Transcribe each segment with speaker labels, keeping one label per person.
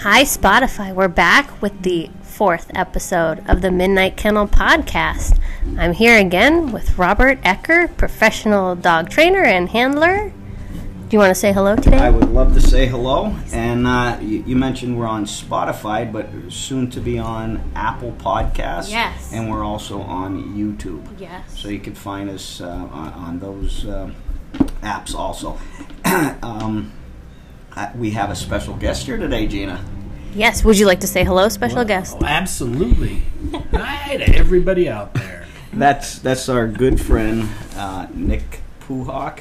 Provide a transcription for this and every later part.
Speaker 1: Hi, Spotify. We're back with the fourth episode of the Midnight Kennel podcast. I'm here again with Robert Ecker, professional dog trainer and handler. Do you want to say hello today?
Speaker 2: I would love to say hello. And uh, you, you mentioned we're on Spotify, but soon to be on Apple Podcasts.
Speaker 1: Yes.
Speaker 2: And we're also on YouTube.
Speaker 1: Yes.
Speaker 2: So you can find us uh, on, on those uh, apps also. um, we have a special guest here today, Gina.
Speaker 1: Yes. Would you like to say hello, special guest?
Speaker 3: Oh, absolutely. Hi to everybody out there.
Speaker 2: That's that's our good friend uh, Nick Puhak,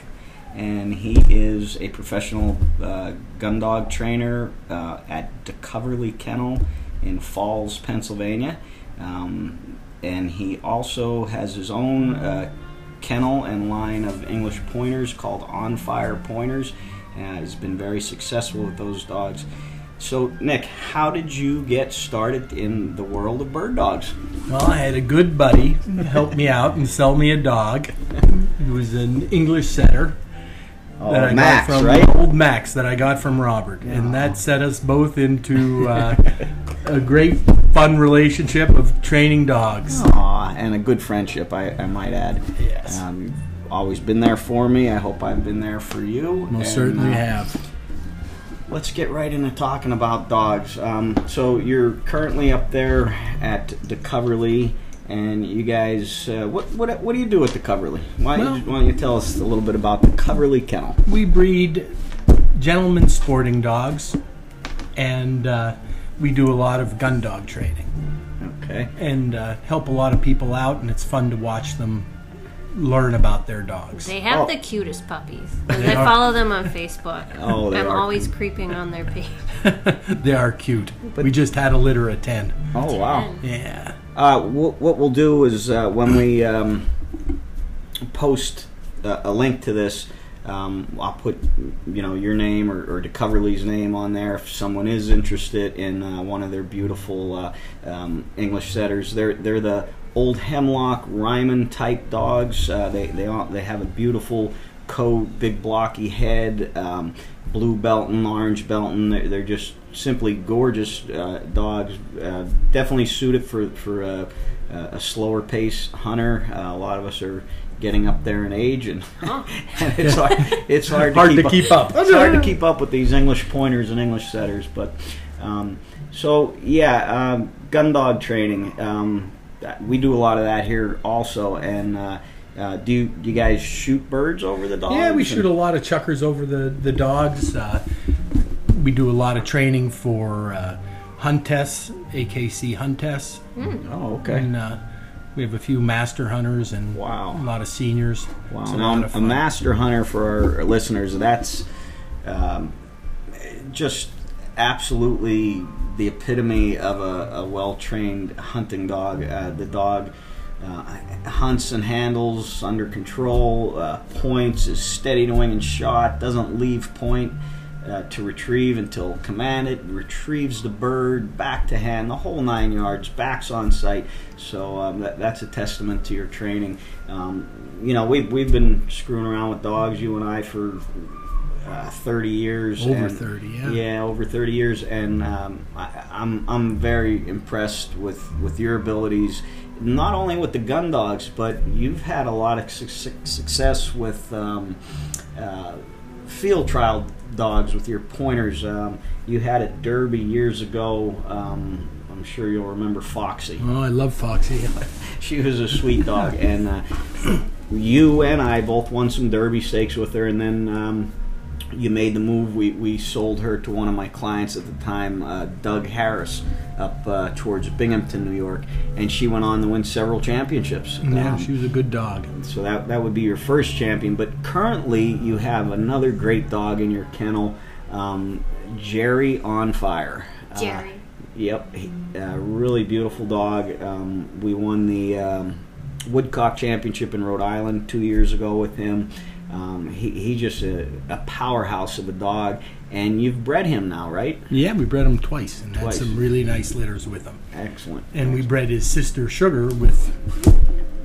Speaker 2: and he is a professional uh, gun dog trainer uh, at DeCoverly Kennel in Falls, Pennsylvania, um, and he also has his own uh, kennel and line of English pointers called On Fire Pointers. Uh, he's been very successful with those dogs. So, Nick, how did you get started in the world of bird dogs?
Speaker 3: Well, I had a good buddy help me out and sell me a dog. He was an English setter
Speaker 2: Oh,
Speaker 3: that I
Speaker 2: Max,
Speaker 3: got from
Speaker 2: right?
Speaker 3: old Max that I got from Robert, and that set us both into uh, a great, fun relationship of training dogs.
Speaker 2: Aw, and a good friendship, I, I might add.
Speaker 3: Yes.
Speaker 2: Um, always been there for me. I hope I've been there for you.
Speaker 3: Most
Speaker 2: And,
Speaker 3: certainly
Speaker 2: uh,
Speaker 3: have.
Speaker 2: Let's get right into talking about dogs. Um, so you're currently up there at DeCoverly, and you guys, uh, what what what do you do at DeCoverly? Why,
Speaker 3: Well-
Speaker 2: don't you, why don't you tell us a little bit about DeCoverly Kennel?
Speaker 3: We breed gentlemen sporting dogs, and uh, we do a lot of gun dog training.
Speaker 2: Okay.
Speaker 3: and uh, help a lot of people out, and it's fun to watch them learn about their dogs.
Speaker 1: They have
Speaker 2: Oh.
Speaker 1: the cutest puppies. I
Speaker 3: are.
Speaker 1: follow them on Facebook.
Speaker 2: Oh, they
Speaker 1: I'm
Speaker 2: are.
Speaker 1: always creeping on their page.
Speaker 3: they are cute. But we just had a litter of ten.
Speaker 2: Oh wow.
Speaker 3: Yeah.
Speaker 2: Uh, wh- what we'll do is uh, when we um, post uh, a link to this, um, I'll put you know your name or, or DeCoverly's name on there if someone is interested in uh, one of their beautiful uh, um, English setters. They're they're the old hemlock Ryman type dogs. Uh, they they all, they have a beautiful coat, big blocky head, um, blue Belton, orange Belton. They're, they're just simply gorgeous uh, dogs. Uh, definitely suited for for a, a slower pace hunter. Uh, a lot of us are getting up there in age, and, and it's hard. It's hard,
Speaker 3: Hard
Speaker 2: to,
Speaker 3: to
Speaker 2: keep,
Speaker 3: keep up.
Speaker 2: It's hard to keep up with these English pointers and English setters, but. Um, so yeah, um, gun dog training. Um, that- we do a lot of that here also. And uh, uh, do you, do you guys shoot birds over the dogs?
Speaker 3: Yeah, we shoot a lot of chukars over the the dogs. Uh, we do a lot of training for uh, hunt tests, AKC hunt tests,
Speaker 2: Oh, okay.
Speaker 3: and uh, we have a few master hunters and
Speaker 2: Wow.
Speaker 3: a lot of seniors.
Speaker 2: Wow.
Speaker 3: It's a
Speaker 2: Now, a master hunter for our listeners, that's um, just absolutely the epitome of a, a well trained hunting dog. Uh, the dog uh, hunts and handles under control, uh, points, is steady to wing and shot, doesn't leave point. Uh, to retrieve until commanded, retrieves the bird back to hand, the whole nine yards, backs on sight. So um, that, that's a testament to your training. Um, you know, we've, we've been screwing around with dogs, you and I, for uh, 30 years.
Speaker 3: Over
Speaker 2: and-
Speaker 3: 30, yeah.
Speaker 2: Yeah, over 30 years. And um, I, I'm, I'm very impressed with, with your abilities, not only with the gun dogs, but you've had a lot of su- su- success with um, uh, field trial dogs with your pointers. Um, you had at Derby years ago. Um, I'm sure you'll remember Foxy
Speaker 3: Oh, I love Foxy.
Speaker 2: she was a sweet dog, and uh, you and I both won some Derby stakes with her, and then um, you made the move. We, we sold her to one of my clients at the time, uh, Doug Harris, up uh, towards Binghamton, New York, and she went on to win several championships.
Speaker 3: yeah,
Speaker 2: Um,
Speaker 3: she was a good dog.
Speaker 2: so that that would be your first champion. But currently, you have another great dog in your kennel, um, Jerry on Fire. Uh,
Speaker 1: Jerry.
Speaker 2: Yep, he, uh, really beautiful dog. Um, we won the um, Woodcock Championship in Rhode Island two years ago with him. Um, he, he's just a, a powerhouse of a dog, and you've bred him now, right?
Speaker 3: Yeah, we bred him twice and
Speaker 2: Twice.
Speaker 3: had some really nice litters with him.
Speaker 2: Excellent.
Speaker 3: And we bred his sister Sugar with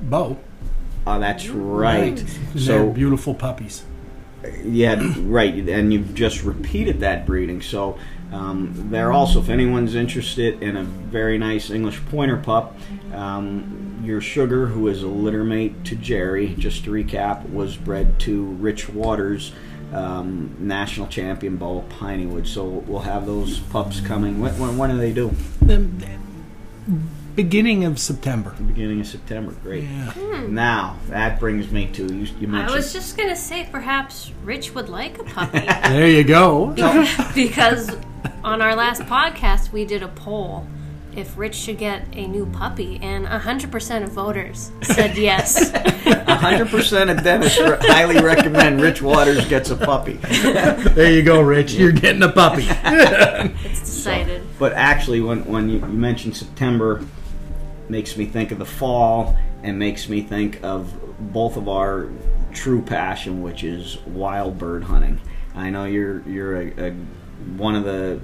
Speaker 3: Bo.
Speaker 2: Oh, that's right.
Speaker 3: And they're
Speaker 2: So
Speaker 3: beautiful puppies.
Speaker 2: Yeah, right. And you've just repeated that breeding. So, Um, they're also, if anyone's interested in a very nice English pointer pup, um, your sugar, who is a litter mate to Jerry, just to recap, was bred to Rich Waters, um, national champion bull of Pineywood. So we'll have those pups coming. When, when, when do they do?
Speaker 3: The beginning of September.
Speaker 2: The beginning of September. Great.
Speaker 3: Yeah.
Speaker 2: Now that brings me to you. You
Speaker 1: I was just gonna say perhaps Rich would like a puppy
Speaker 3: There you go.
Speaker 1: because on our last podcast we did a poll if Rich should get a new puppy, and 100% of voters said yes.
Speaker 2: 100% of dentists re- highly recommend Rich Waters gets a puppy.
Speaker 3: There you go, Rich. You're getting a puppy.
Speaker 1: it's decided.
Speaker 2: But actually, when, when you, you mentioned September, makes me think of the fall and makes me think of both of our true passion, which is wild bird hunting. I know you're you're a, a one of the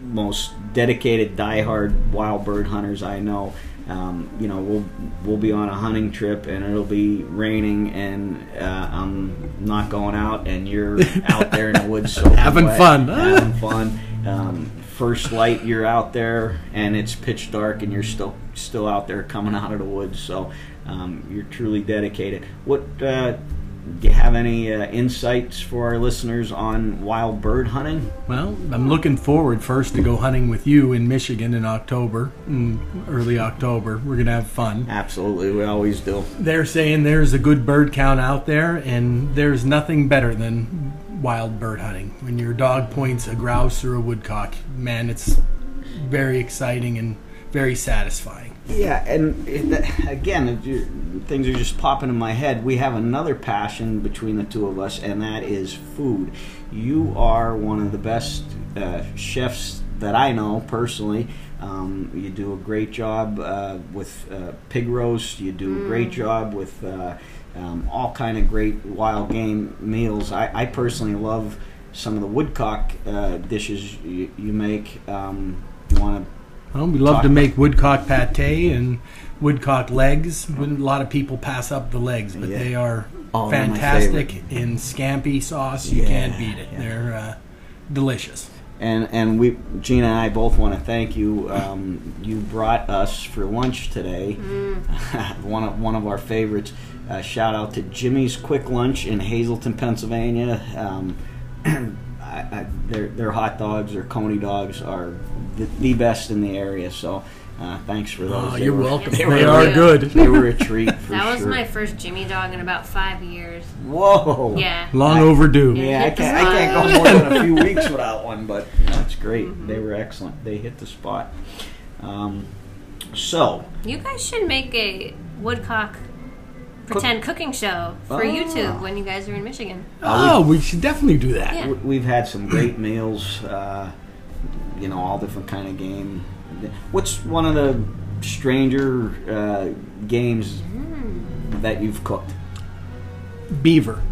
Speaker 2: most dedicated, diehard wild bird hunters I know. Um, you know, we'll we'll be on a hunting trip and it'll be raining and uh, I'm not going out and you're out there in the woods
Speaker 3: Having
Speaker 2: wet,
Speaker 3: fun.
Speaker 2: having fun. Um, first light, you're out there and it's pitch dark and you're still still out there coming out of the woods. So um, you're truly dedicated. What uh, do you have any uh, insights for our listeners on wild bird hunting?
Speaker 3: Well, I'm looking forward first to go hunting with you in Michigan in October, in early October. We're going to have fun.
Speaker 2: Absolutely, we always do.
Speaker 3: They're saying there's a good bird count out there, and there's nothing better than wild bird hunting. When your dog points a grouse or a woodcock, man, it's very exciting and very satisfying.
Speaker 2: Yeah, and it, again, things are just popping in my head. We have another passion between the two of us, and that is food. You are one of the best uh, chefs that I know personally. Um, you do a great job uh, with uh, pig roast. You do a great job with uh, um, all kind of great wild game meals. I, I personally love some of the woodcock uh, dishes you, you make. Um, you want to
Speaker 3: Well, we love
Speaker 2: Talk
Speaker 3: to
Speaker 2: about-
Speaker 3: make woodcock pate and woodcock legs. A lot of people pass up the legs, but
Speaker 2: Yeah.
Speaker 3: they are
Speaker 2: Oh,
Speaker 3: fantastic in scampi sauce. You
Speaker 2: Yeah,
Speaker 3: can't beat it.
Speaker 2: yeah.
Speaker 3: They're uh, delicious.
Speaker 2: And and we Gina and I both want to thank you. Um, you brought us for lunch today. one of one of our favorites. Uh, shout out to Jimmy's Quick Lunch in Hazleton, Pennsylvania. Um, I, I, their their hot dogs, their coney dogs, are the, the best in the area. So uh, thanks for those.
Speaker 3: Oh,
Speaker 2: They
Speaker 3: you're
Speaker 2: were-
Speaker 3: welcome.
Speaker 1: Yes,
Speaker 3: They, are
Speaker 1: you.
Speaker 3: good.
Speaker 2: They were a treat for
Speaker 1: That was
Speaker 2: sure.
Speaker 1: my first Jimmy dog in about five years.
Speaker 2: Whoa.
Speaker 1: Yeah.
Speaker 3: Long overdue.
Speaker 2: Yeah, I can't, I can't go more than a few weeks without one, but that's great. They were excellent. They hit the spot. Um, so,
Speaker 1: You guys should make a woodcock pretend cooking show for
Speaker 2: Oh.
Speaker 1: YouTube when you guys are in Michigan.
Speaker 3: Oh, we should definitely do that.
Speaker 1: Yeah.
Speaker 2: we've had some great meals. Uh, you know, all different kind of game. What's one of the stranger uh, games that you've cooked?
Speaker 3: Beaver.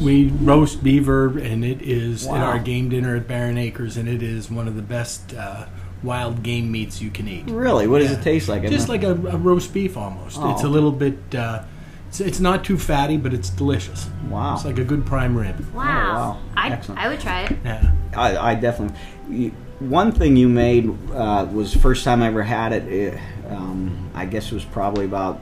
Speaker 3: We roast beaver, and it is in
Speaker 2: Wow.
Speaker 3: our game dinner at Barren Acres, and it is one of the best uh, wild game meats you can eat.
Speaker 2: Really? What does it taste like?
Speaker 3: Just like a, a roast beef almost.
Speaker 2: Oh,
Speaker 3: it's a little bit. Uh, it's, it's not too fatty, but it's delicious.
Speaker 2: wow.
Speaker 3: It's like a good prime rib.
Speaker 1: Wow.
Speaker 2: wow.
Speaker 1: I,
Speaker 2: Excellent.
Speaker 1: I would try it.
Speaker 3: Yeah.
Speaker 2: I, I definitely. You, one thing you made uh, was the first time I ever had it. it um, I guess it was probably about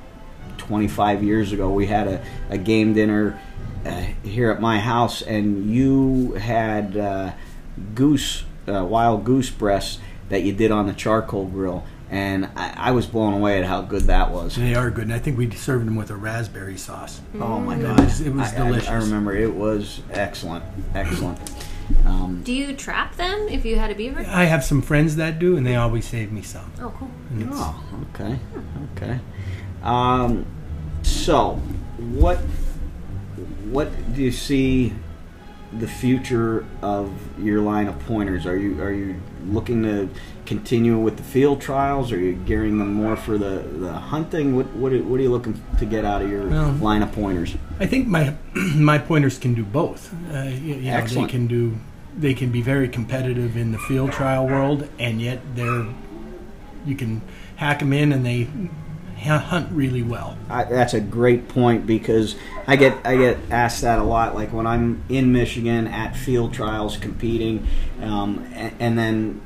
Speaker 2: 25 years ago. We had a, a game dinner uh, here at my house, and you had uh, goose, uh, wild goose breasts that you did on the charcoal grill, and I, I was blown away at how good that was.
Speaker 3: They are good, and I think we served them with a raspberry sauce.
Speaker 2: Oh my
Speaker 3: It
Speaker 2: god,
Speaker 3: was- it was
Speaker 2: I- I-
Speaker 3: delicious.
Speaker 2: I, remember it was excellent, excellent. Um,
Speaker 1: Do you trap them if you had a beaver?
Speaker 3: I have some friends that do, and they always save me some.
Speaker 1: Oh, cool.
Speaker 2: Oh, okay, okay. Um, so, what what do you see the future of your line of pointers? Are you are you looking to continue with the field trials? Are you gearing them more for the, the hunting? What what are, what are you looking to get out of your line of pointers?
Speaker 3: I think my my pointers can do both. Uh, you, you know, they can do they can be very competitive in the field trial world, and yet they're you can hack them in, and they hunt really well.
Speaker 2: I, that's a great point because I get I get asked that a lot. Like when I'm in Michigan at field trials competing, um, and, and then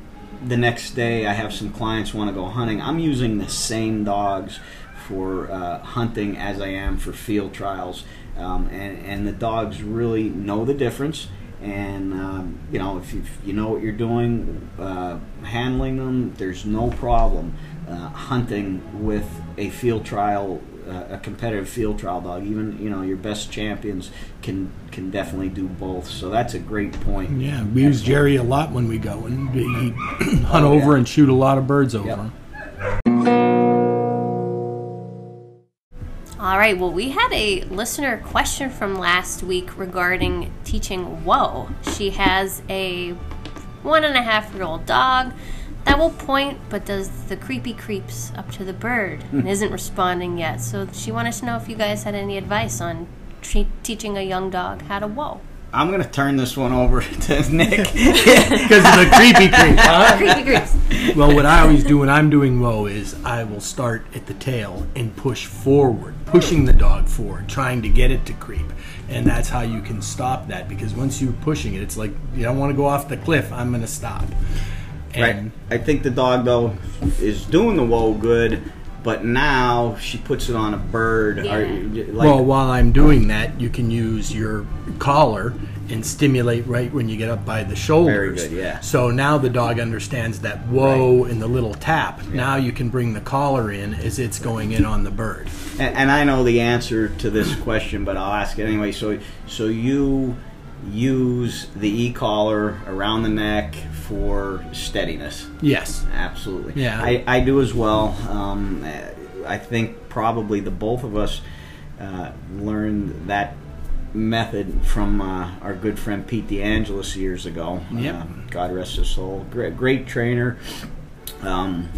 Speaker 2: the next day I have some clients want to go hunting. I'm using the same dogs for uh, hunting as I am for field trials, um, and and the dogs really know the difference. And um, you know if you, you know what you're doing, uh, handling them, there's no problem uh, hunting with a field trial, uh, a competitive field trial dog. Even you know your best champions can can definitely do both. So that's a great point.
Speaker 3: Yeah, we use Jerry a lot when we go, and he hunt
Speaker 2: Oh,
Speaker 3: over
Speaker 2: yeah.
Speaker 3: and shoot a lot of birds over
Speaker 2: Yep.
Speaker 1: All right. Well, we had a listener question from last week regarding teaching whoa. She has a one and a half year old dog that will point but does the creepy creeps up to the bird hmm. and isn't responding yet. So she wanted to know if you guys had any advice on tre- teaching a young dog how to whoa.
Speaker 2: I'm gonna turn this one over to Nick.
Speaker 3: Because it's a creepy creep, huh?
Speaker 1: creepy creeps.
Speaker 3: Well, what I always do when I'm doing whoa is I will start at the tail and push forward, pushing the dog forward, trying to get it to creep. And that's how you can stop that because once you're pushing it, it's like you don't want to go off the cliff. I'm going to stop.
Speaker 2: Right. I think the dog though is doing the whoa good, but now she puts it on a bird.
Speaker 1: Yeah.
Speaker 2: you- like,
Speaker 3: well, while I'm doing that, you can use your collar and stimulate right when you get up by the shoulders.
Speaker 2: good, yeah.
Speaker 3: So now the dog understands that whoa and the little tap. Now you can bring the collar in as it's going in on the bird.
Speaker 2: and, and I know the answer to this question, but I'll ask it anyway. So, so you use the e-collar around the neck for steadiness.
Speaker 3: Yes.
Speaker 2: Absolutely.
Speaker 3: Yeah.
Speaker 2: I, I do as well. Um, I think probably the both of us uh, learned that method from uh, our good friend Pete DeAngelis years ago.
Speaker 3: Yep.
Speaker 2: Uh, God rest his soul. Great, great trainer um,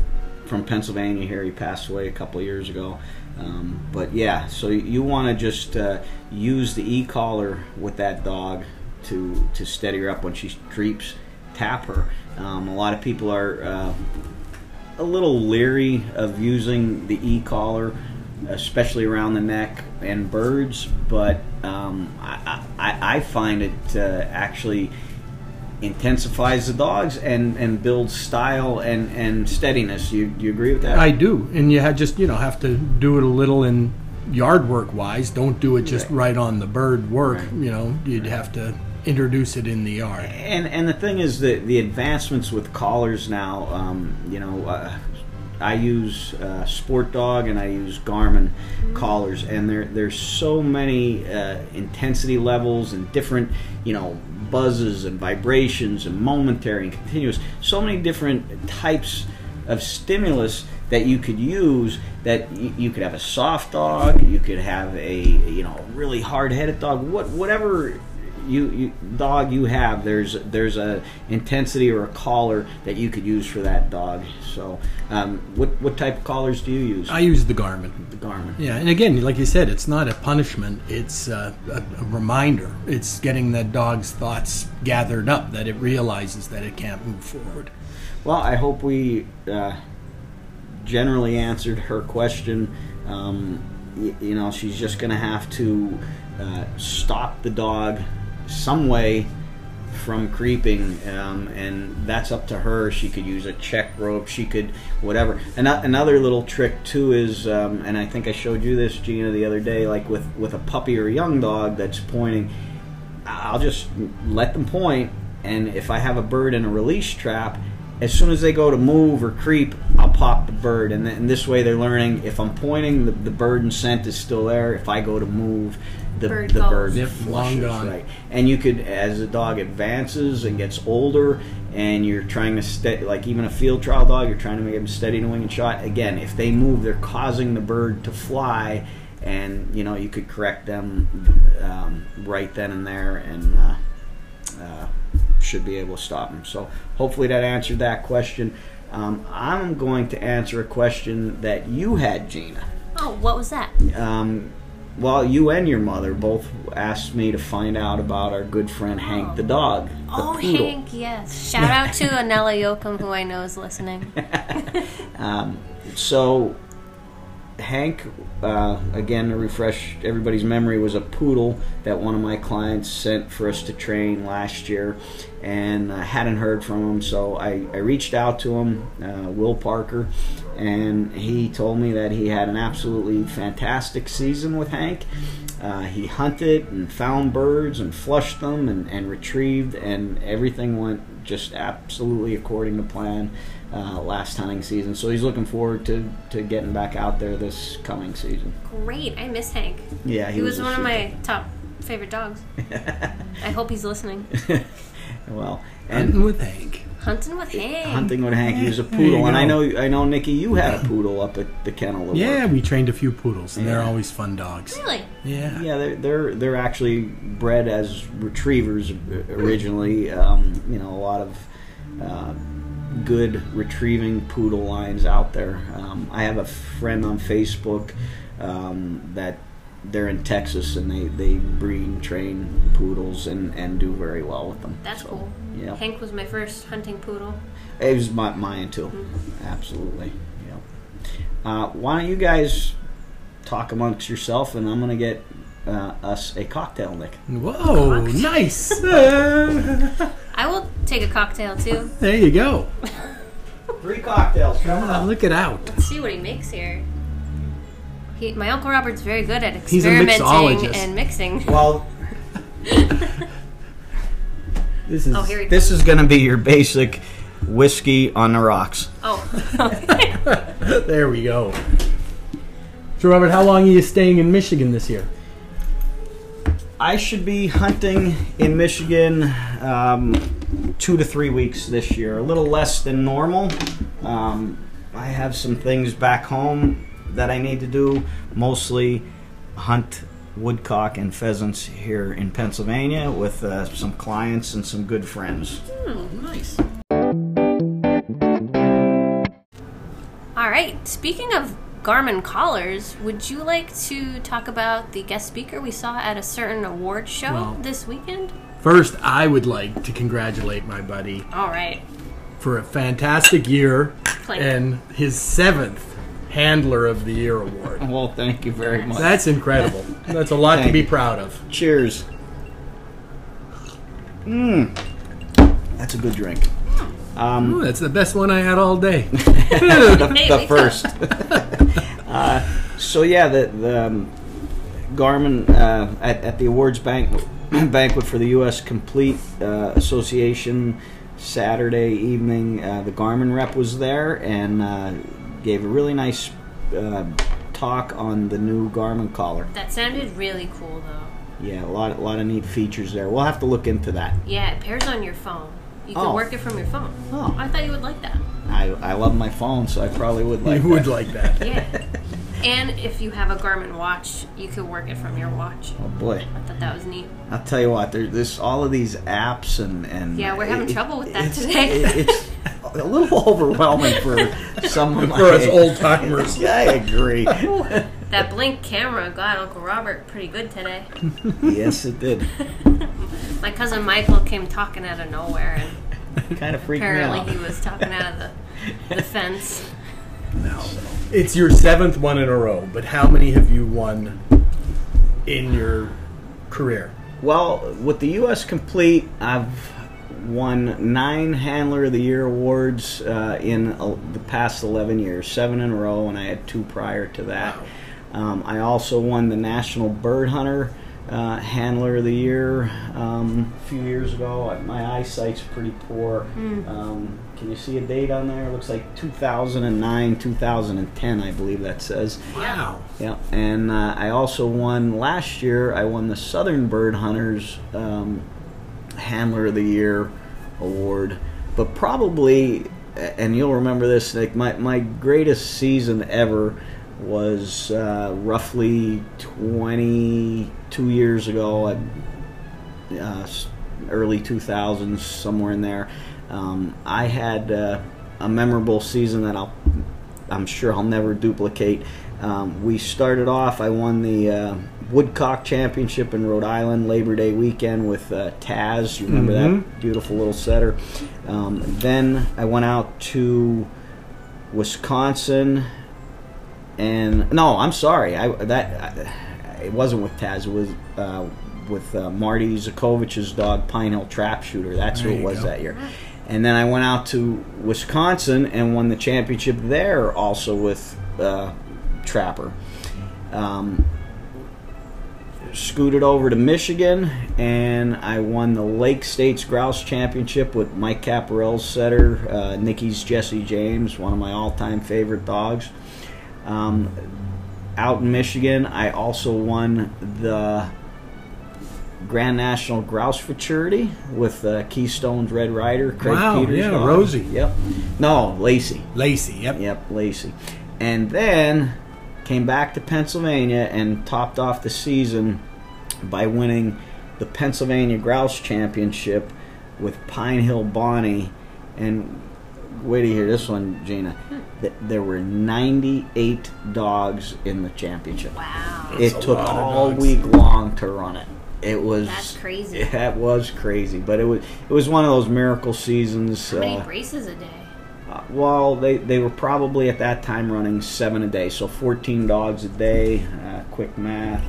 Speaker 2: from Pennsylvania here. He passed away a couple years ago. Um, but yeah, so you want to just uh, use the e-collar with that dog to to steady her up when she creeps. Tap her. Um, a lot of people are uh, a little leery of using the e-collar, especially around the neck and birds. But um, I, I, I find it uh, actually intensifies the dogs and, and builds style and, and steadiness. You you agree with that?
Speaker 3: I do, and you just you know have to do it a little in yard work wise. Don't do it just
Speaker 2: Right.
Speaker 3: right, on the bird work.
Speaker 2: Right.
Speaker 3: You know, you'd have to introduce it in the yard.
Speaker 2: And and the thing is that the advancements with collars now, um, you know, uh, I use uh, Sport Dog and I use Garmin collars, and there there's so many uh, intensity levels and different, you know, buzzes and vibrations and momentary and continuous. So many different types of stimulus that you could use that you could have a soft dog you could have a you know really hard-headed dog what whatever you, you dog you have there's there's a intensity or a collar that you could use for that dog so um, what what type of collars do you use
Speaker 3: I use the Garmin.
Speaker 2: the Garmin
Speaker 3: Yeah, and again, like you said, it's not a punishment; it's uh, a, a reminder. It's getting that dog's thoughts gathered up that it realizes that it can't move forward.
Speaker 2: Well, I hope we uh, generally answered her question. Um, you know, she's just going to have to uh, stop the dog some way from creeping, um, and that's up to her. She could use a check rope. She could whatever. And another little trick too is, um, and I think I showed you this, Gina, the other day. Like with with a puppy or a young dog that's pointing, I'll just let them point, and if I have a bird in a release trap, as soon as they go to move or creep, I'll pop the bird, and, then, and this way they're learning. If I'm pointing, the, the bird and scent is still there. If I go to move, the
Speaker 1: Bird
Speaker 2: the bird
Speaker 3: Yep, long
Speaker 2: flushes,
Speaker 3: gone.
Speaker 2: right. And you could, as the dog advances and gets older, and you're trying to steady, like even a field trial dog, you're trying to make them steady in wing and shot. Again, if they move, they're causing the bird to fly, and you know you could correct them um, right then and there, and uh, uh, should be able to stop them. So hopefully that answered that question. Um, I'm going to answer a question that you had, Gina.
Speaker 1: Oh, what was that?
Speaker 2: Um, well, you and your mother both asked me to find out about our good friend Hank the dog, the
Speaker 1: oh,
Speaker 2: poodle.
Speaker 1: Hank, yes. Shout out to Anella Yoakum, who I know is listening.
Speaker 2: Um, so Hank, uh, again to refresh everybody's memory, was a poodle that one of my clients sent for us to train last year, and I hadn't heard from him. So I, I reached out to him, uh, Will Parker, and he told me that he had an absolutely fantastic season with Hank. Uh, he hunted and found birds and flushed them and, and retrieved, and everything went just absolutely according to plan uh, last hunting season. So he's looking forward to, to getting back out there this coming season.
Speaker 1: Great. I miss Hank.
Speaker 2: Yeah,
Speaker 1: He, was,
Speaker 2: a
Speaker 1: one of
Speaker 2: super-
Speaker 1: my top favorite dogs. I hope he's listening.
Speaker 2: well,
Speaker 3: And
Speaker 2: and
Speaker 3: with Hank.
Speaker 1: Hunting with Hank.
Speaker 2: hunting with Hank, he was a poodle, and I know I know Nikki, you had a poodle up at the kennel. at
Speaker 3: Yeah,
Speaker 2: work.
Speaker 3: we trained a few poodles, and they're always fun dogs.
Speaker 1: Really?
Speaker 3: Yeah.
Speaker 2: Yeah, they're they're they're actually bred as retrievers originally. Um, you know, a lot of uh, good retrieving poodle lines out there. Um, I have a friend on Facebook um, that they're in Texas and they, they breed and train poodles and, and do very well with them.
Speaker 1: That's
Speaker 2: So,
Speaker 1: cool.
Speaker 2: Yeah,
Speaker 1: Hank was my first hunting poodle.
Speaker 2: it was my, mine too. Absolutely. Yeah. Uh, why don't you guys talk amongst yourself and I'm gonna get uh, us a cocktail, Nick.
Speaker 3: Whoa,
Speaker 1: Cocktail.
Speaker 3: nice.
Speaker 1: I will take a cocktail too.
Speaker 3: there you go.
Speaker 2: Three cocktails.
Speaker 3: Come on, look it out.
Speaker 1: Let's see what he makes here. He, my uncle Robert's very good at
Speaker 3: He's a
Speaker 1: experimenting
Speaker 3: mixologist.
Speaker 1: and mixing.
Speaker 2: Well, this is
Speaker 1: Oh, here he
Speaker 2: this is going to be your basic whiskey on the rocks.
Speaker 1: Oh, okay.
Speaker 3: There we go. So, Robert, how long are you staying in Michigan this year?
Speaker 2: I should be hunting in Michigan um, two to three weeks this year, a little less than normal. Um, I have some things back home that I need to do, mostly hunt woodcock and pheasants here in Pennsylvania with uh, some clients and some good friends.
Speaker 3: Nice.
Speaker 1: All right. Speaking of Garmin collars, would you like to talk about the guest speaker we saw at a certain award show
Speaker 3: Well-
Speaker 1: this weekend?
Speaker 3: First, I would like to congratulate my buddy
Speaker 1: All right.
Speaker 3: for a fantastic year
Speaker 1: Clink.
Speaker 3: and his seventh Handler of the Year award.
Speaker 2: Well, thank you very much.
Speaker 3: That's incredible. That's a lot to
Speaker 2: Thank
Speaker 3: be
Speaker 2: you.
Speaker 3: proud of.
Speaker 2: Cheers. Mmm. That's a good drink. Um,
Speaker 3: Ooh, that's the best one I had all day.
Speaker 2: the, the
Speaker 1: wake
Speaker 2: first. uh, so yeah, the, the um, Garmin uh, at, at the awards banquet, banquet for the U.S. Complete uh, Association Saturday evening. Uh, the Garmin rep was there and uh, gave a really nice uh, talk on the new Garmin collar.
Speaker 1: That sounded really cool, though.
Speaker 2: Yeah, a lot, a lot of neat features there. We'll have to look into that.
Speaker 1: Yeah, it pairs on your phone. You can
Speaker 2: Oh.
Speaker 1: work it from your phone.
Speaker 2: Oh.
Speaker 1: I thought you would like that.
Speaker 2: I, I love my phone, so I probably would like.
Speaker 3: you would like that.
Speaker 1: Yeah. and if you have a Garmin watch, you could work it from your watch.
Speaker 2: Oh boy.
Speaker 1: I thought that was neat.
Speaker 2: I'll tell you what, there's this all of these apps and and
Speaker 1: Yeah, we're having trouble with that
Speaker 2: it's-
Speaker 1: today.
Speaker 2: it- it's a little overwhelming for someone
Speaker 3: For us
Speaker 2: my-
Speaker 3: old timers.
Speaker 2: Yeah, I agree.
Speaker 1: That blink camera got Uncle Robert pretty good today.
Speaker 2: yes, it did.
Speaker 1: My cousin Michael came talking out of nowhere, and
Speaker 2: Kind of freaked me out.
Speaker 1: apparently
Speaker 2: out.
Speaker 1: he was talking out of the, the fence.
Speaker 3: No. It's your seventh one in a row, but how many have you won in your career?
Speaker 2: Well, with the U.S. Complete, I've won nine Handler of the Year awards uh, in uh, the past 11 years, seven in a row, and I had two prior to that. Um, I also won the National Bird Hunter uh, Handler of the Year um, a few years ago. My eyesight's pretty poor. Um, can you see a date on there? It looks like 2009, 2010, I believe that says.
Speaker 3: Wow.
Speaker 2: Yeah, and uh, I also won last year. I won the Southern Bird Hunters um, Handler of the Year award, but probably, and you'll remember this, Nick. My my greatest season ever was uh, roughly twenty two years ago. At, uh, early 2000s, somewhere in there. Um, I had uh, a memorable season that I'll, I'm sure I'll never duplicate. Um, we started off. I won the uh, Woodcock Championship in Rhode Island Labor Day weekend with uh, Taz. You remember that beautiful little setter. Um, then I went out to Wisconsin and no, I'm sorry. I that I, it wasn't with Taz. It was uh, with uh, Marty Zakovich's dog, Pine Hill Trap Shooter. That's
Speaker 3: There
Speaker 2: who it was
Speaker 3: go.
Speaker 2: that year. And then I went out to Wisconsin and won the championship there, also with uh, Trapper. Um, scooted over to Michigan and I won the Lake States Grouse Championship with Mike Caparel's setter, uh, Nikki's Jesse James, one of my all-time favorite dogs. Um, out in Michigan, I also won the Grand National Grouse Futurity with uh, Keystone's Red Rider, Craig
Speaker 3: Wow,
Speaker 2: Peters.
Speaker 3: yeah,
Speaker 2: dog.
Speaker 3: Rosie.
Speaker 2: Yep. No, Lacey.
Speaker 3: Lacey. Yep.
Speaker 2: Yep, Lacey. And then came back to Pennsylvania and topped off the season by winning the Pennsylvania Grouse Championship with Pine Hill Bonnie. And wait to hear this one, Gina. There were 98 dogs in the championship.
Speaker 1: Wow.
Speaker 3: That's
Speaker 2: it took
Speaker 3: lot of
Speaker 2: all week long to run it. It was
Speaker 1: That's crazy.
Speaker 2: That was crazy, but it was it was one of those miracle seasons.
Speaker 1: How many
Speaker 2: uh,
Speaker 1: races a day?
Speaker 2: uh, well, they, they were probably at that time running seven a day, so 14 dogs a day. Uh, quick math.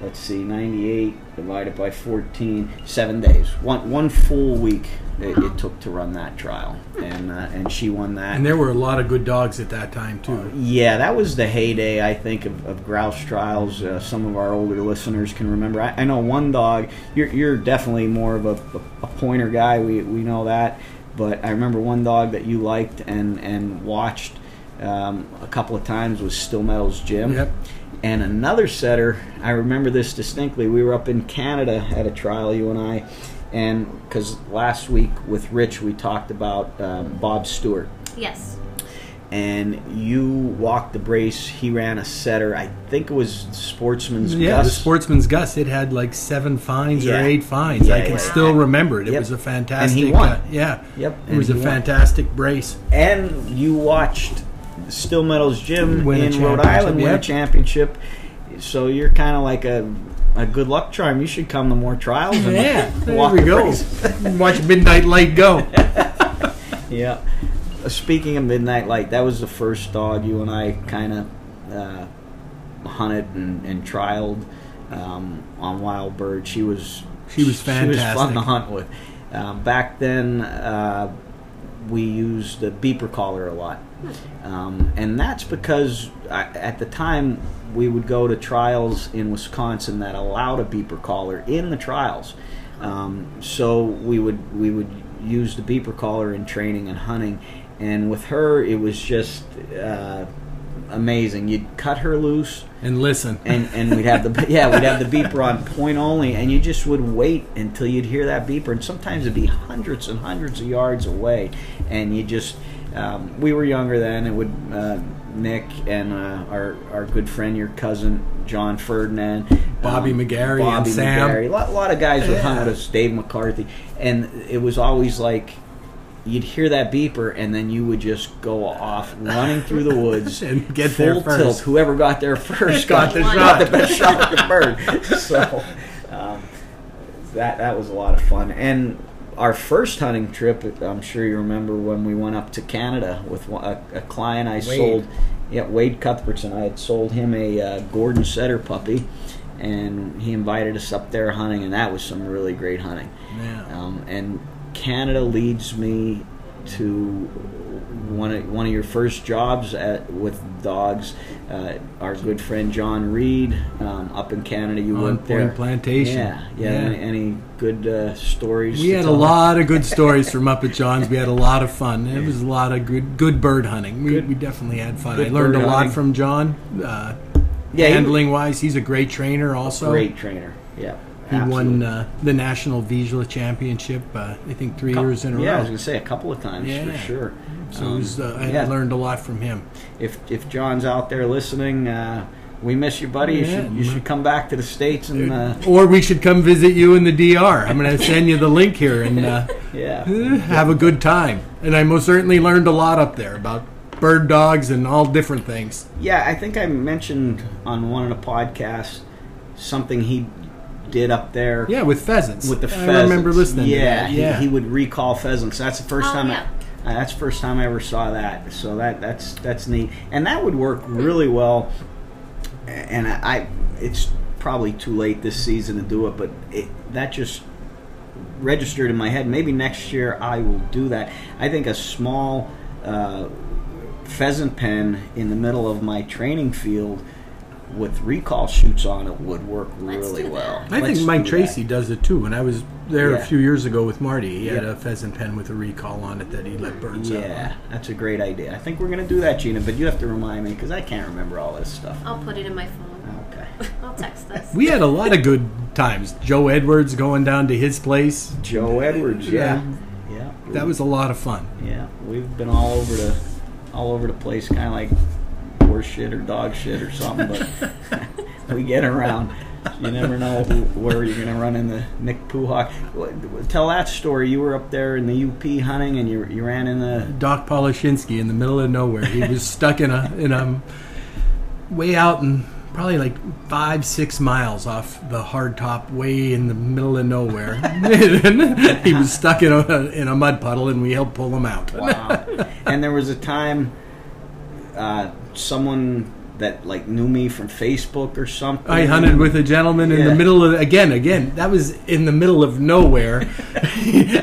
Speaker 2: Uh, let's see, 98 divided by 14, seven days. One one full week it, it took to run that trial, and uh, and she won that.
Speaker 3: And there were a lot of good dogs at that time too.
Speaker 2: Yeah, that was the heyday, I think, of, of grouse trials. Uh, some of our older listeners can remember. I, I know one dog. You're, you're definitely more of a, a pointer guy. We, we know that. But I remember one dog that you liked and, and watched um, a couple of times was Still Metals Jim.
Speaker 3: Yep.
Speaker 2: And another setter, I remember this distinctly. We were up in Canada at a trial, you and I, and because last week with Rich we talked about um, Bob Stewart
Speaker 1: Yes.
Speaker 2: and you walked the brace. He ran a setter. I think it was Sportsman's
Speaker 3: Yeah, the
Speaker 2: Gus.
Speaker 3: Sportsman's Gus. It had like seven fines
Speaker 2: Yeah.
Speaker 3: or eight fines. I can
Speaker 2: yeah.
Speaker 3: still remember it. It
Speaker 2: Yep.
Speaker 3: was a fantastic.
Speaker 2: And he won.
Speaker 3: uh, yeah.
Speaker 2: Yep,
Speaker 3: It was a
Speaker 2: won.
Speaker 3: fantastic brace.
Speaker 2: and you watched Still Metals Jim
Speaker 3: Win
Speaker 2: in Rhode Island win a championship. So you're kind of like a a good luck charm. You should come to more trials. And
Speaker 3: Yeah, there we go. Watch Midnight Light go.
Speaker 2: Yeah. Uh, Speaking of Midnight Light, that was the first dog you and I kind of uh, hunted and, and trialed um, on Wild Bird. She was
Speaker 3: She was
Speaker 2: She was fun to hunt with. Um, back then, uh, we used the beeper collar a lot, um, and that's because I, at the time we would go to trials in Wisconsin that allowed a beeper collar in the trials. Um, so we would we would use the beeper collar in training and hunting, and with her it was just uh, amazing. You'd cut her loose
Speaker 3: And listen.
Speaker 2: and and we'd have the yeah we'd have the beeper on point only, and you just would wait until you'd hear that beeper, and sometimes it'd be hundreds and hundreds of yards away, and you just um, we were younger then. It would uh, Nick and uh, our our good friend, your cousin John Ferdinand,
Speaker 3: Bobby
Speaker 2: um,
Speaker 3: McGarry and
Speaker 2: Bobby
Speaker 3: Sam.
Speaker 2: McGarry, a lot, lot of guys would hunt with us, Dave McCarthy, and it was always like. You'd hear that beeper, and then you would just go off running through the woods
Speaker 3: And get
Speaker 2: full
Speaker 3: there first.
Speaker 2: tilt. Whoever got there first
Speaker 3: Got the
Speaker 2: got
Speaker 3: shot.
Speaker 2: the best shot at the bird. So um, that that was a lot of fun. And our first hunting trip, I'm sure you remember when we went up to Canada with a, a client I sold. Yeah, Wade Cuthbertson. I had sold him a uh, Gordon Setter puppy, and he invited us up there hunting, and that was some really great hunting.
Speaker 3: Yeah.
Speaker 2: Um, and Canada leads me to one of one of your first jobs at with dogs. Uh, our good friend John Reed um, up in Canada. You
Speaker 3: On
Speaker 2: went there.
Speaker 3: Plantation.
Speaker 2: Yeah, yeah.
Speaker 3: Yeah.
Speaker 2: Any, any good uh, stories?
Speaker 3: We had a
Speaker 2: tell?
Speaker 3: lot of good stories from up at John's. We had a lot of fun. It was a lot of good good bird hunting. We,
Speaker 2: Good-
Speaker 3: we definitely had fun. I learned a lot
Speaker 2: hunting.
Speaker 3: from John. Uh,
Speaker 2: Yeah, he-
Speaker 3: handling wise, he's a great trainer. Also,
Speaker 2: Great trainer. Yeah,
Speaker 3: he won uh, the national Visual Championship. Uh, I think three years in a row.
Speaker 2: yeah, I was gonna say a couple of times
Speaker 3: Yeah.
Speaker 2: for sure.
Speaker 3: so
Speaker 2: Um,
Speaker 3: was, uh, I
Speaker 2: yeah.
Speaker 3: learned a lot from him.
Speaker 2: if if John's out there listening, uh, we miss you, buddy. You should you should come back to the states and uh,
Speaker 3: Or we should come visit you in the DR. I'm going to send you the link here and uh,
Speaker 2: yeah.
Speaker 3: have a good time. And I most certainly learned a lot up there about bird dogs and all different things.
Speaker 2: Yeah, I think I mentioned on one of the podcasts something he did up there
Speaker 3: Yeah, with pheasants.
Speaker 2: with the
Speaker 3: I
Speaker 2: pheasants.
Speaker 3: remember listening
Speaker 2: Yeah,
Speaker 3: to that.
Speaker 2: he-
Speaker 3: Yeah,
Speaker 2: He, would recall pheasants. That's the first
Speaker 1: Oh,
Speaker 2: time
Speaker 1: yeah.
Speaker 2: I, Uh, that's the first time I ever saw that. So that that's that's neat, and that would work really well. And I, I it's probably too late this season to do it, but it, that just registered in my head. Maybe next year I will do that. I think a small uh, pheasant pen in the middle of my training field with recall shoots on it would work
Speaker 1: Let's
Speaker 2: really
Speaker 1: do
Speaker 2: well.
Speaker 3: I
Speaker 2: Let's
Speaker 3: think Mike
Speaker 2: do
Speaker 3: Tracy
Speaker 2: that.
Speaker 3: does it too. When I was there
Speaker 2: Yeah.
Speaker 3: a few years ago with Marty, he had
Speaker 2: Yeah.
Speaker 3: a pheasant pen with a recall on it that he let birds out.
Speaker 2: Yeah, that's a great idea. I think we're going to do that, Gina, but you have to remind me because I can't remember all this stuff.
Speaker 1: I'll put it in my phone.
Speaker 2: Okay.
Speaker 1: I'll text us.
Speaker 3: We had a lot of good times. Joe Edwards going down to his place.
Speaker 2: Joe Edwards, yeah. Yeah.
Speaker 3: That was a lot of fun.
Speaker 2: Yeah, we've been all over the all over the place, kind of like horse shit or dog shit or something. But we get around. You never know who, where you're going to run into Nick Puhak. Tell that story. You were up there in the UP hunting, and you you ran in the
Speaker 3: Doc Polishinsky in the middle of nowhere. He was stuck in a in a way out in probably like five six miles off the hard top, way in the middle of nowhere. he was stuck in a in a mud puddle, and we helped pull him out.
Speaker 2: wow. and there was a time uh, someone that like knew me from Facebook or something.
Speaker 3: I hunted with a gentleman in the middle of again, again. That was in the middle of nowhere.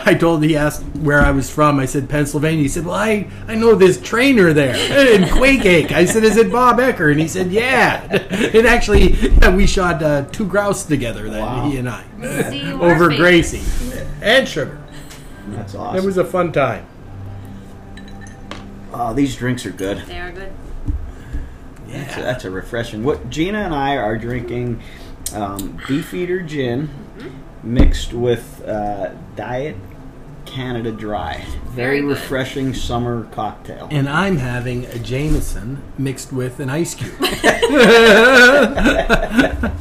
Speaker 3: I told he asked where I was from. I said Pennsylvania. He said, "Well, I I know this trainer there in Quakake." I said, "Is it Bob Ecker?" And he said, "Yeah." And actually, yeah, we shot uh, two grouse together. That
Speaker 2: Wow.
Speaker 3: he and I
Speaker 1: See, you were
Speaker 3: over
Speaker 1: famous.
Speaker 3: Gracie and sugar.
Speaker 2: That's awesome.
Speaker 3: It was a fun time.
Speaker 2: oh, these drinks are good.
Speaker 1: They are good.
Speaker 2: That's, a, that's a refreshing. What Gina and I are drinking um, Beefeater gin mixed with uh, Diet Canada Dry. Very,
Speaker 1: Very
Speaker 2: refreshing summer cocktail.
Speaker 3: And I'm having a Jameson mixed with an ice cube.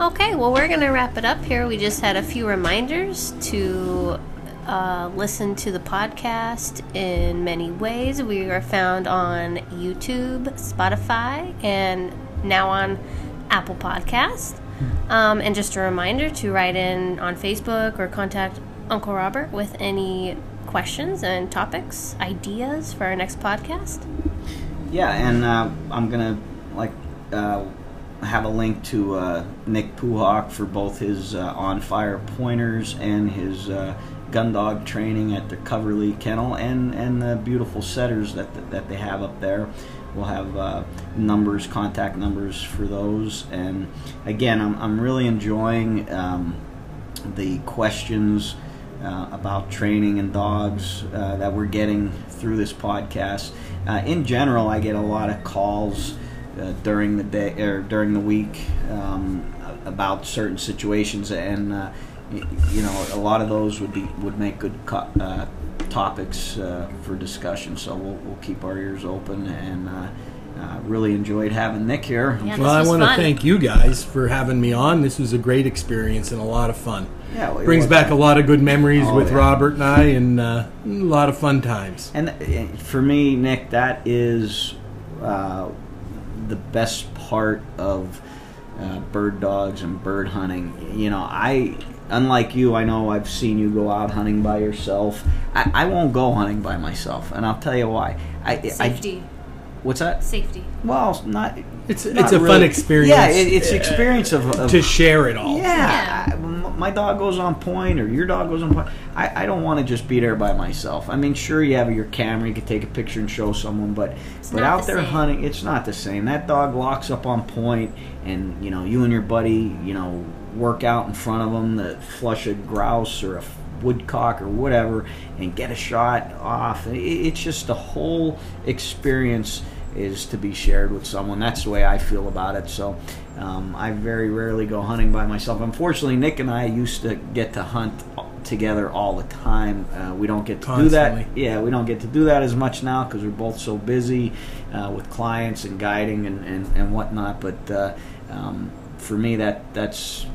Speaker 1: Okay, well, we're going to wrap it up here. We just had a few reminders to uh, listen to the podcast in many ways. We are found on YouTube, Spotify, and now on Apple Podcast. Um, and just a reminder to write in on Facebook or contact Uncle Robert with any questions and topics, ideas for our next podcast.
Speaker 2: Yeah, and uh, I'm gonna like uh, have a link to uh, Nick Puhak for both his uh, on fire pointers and his uh, gun dog training at DeCoverly Kennel, and and the beautiful setters that that they have up there. We'll have uh, numbers, contact numbers for those, and again, I'm I'm really enjoying um, the questions uh, about training and dogs uh, that we're getting through this podcast. Uh, in general, I get a lot of calls uh, during the day or during the week um, about certain situations, and uh, y- you know, a lot of those would be would make good co- uh, topics uh, for discussion. So we'll, we'll keep our ears open, and uh, uh, really enjoyed having Nick here.
Speaker 1: Yeah,
Speaker 3: Well,
Speaker 1: this
Speaker 3: I want to thank you guys for having me on. This was a great experience and a lot of fun.
Speaker 2: Yeah, it
Speaker 3: Brings
Speaker 2: was-
Speaker 3: back a lot of good memories
Speaker 2: Oh,
Speaker 3: with
Speaker 2: yeah.
Speaker 3: Robert and I, and uh, a lot of fun times.
Speaker 2: And uh, for me, Nick, that is uh, the best part of uh, bird dogs and bird hunting. You know, I, unlike you, I know I've seen you go out hunting by yourself. I, I won't go hunting by myself, and I'll tell you why. I,
Speaker 1: Safety.
Speaker 2: I, what's that?
Speaker 1: Safety.
Speaker 2: Well, not.
Speaker 3: It's
Speaker 2: not
Speaker 3: it's a fun experience.
Speaker 2: Yeah, it, it's
Speaker 3: uh,
Speaker 2: experience of, of
Speaker 3: to share it all.
Speaker 2: yeah,
Speaker 1: Yeah.
Speaker 2: I- m- my dog goes on point, or your dog goes on point. I, I don't want to just be there by myself. I mean, sure, you have your camera, you can take a picture and show someone, but but out
Speaker 1: the
Speaker 2: there
Speaker 1: same.
Speaker 2: hunting, it's not the same. That dog locks up on point, and you know, you and your buddy, you know, work out in front of them to flush a grouse or a woodcock or whatever, and get a shot off. It's just the whole experience is to be shared with someone. That's the way I feel about it. So um, I very rarely go hunting by myself. Unfortunately, Nick and I used to get to hunt together all the time. Uh, we don't get to do that. Yeah, we don't get to do that as much now because we're both so busy uh, with clients and guiding and, and, and whatnot. But uh, um, for me, that that's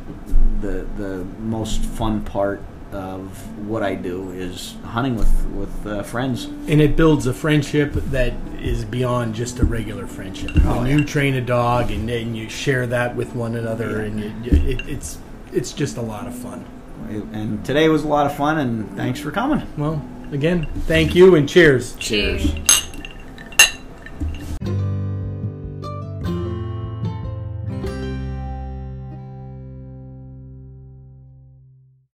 Speaker 2: the the most fun part of what I do is hunting with with uh, friends.
Speaker 3: and it builds a friendship that is beyond just a regular friendship.
Speaker 2: Oh,
Speaker 3: when
Speaker 2: yeah.
Speaker 3: you train a dog and, and you share that with one another, and you, you, it, it's it's just a lot of fun.
Speaker 2: and today was a lot of fun. And thanks for coming.
Speaker 3: Well, again, thank you and cheers.
Speaker 2: Cheers.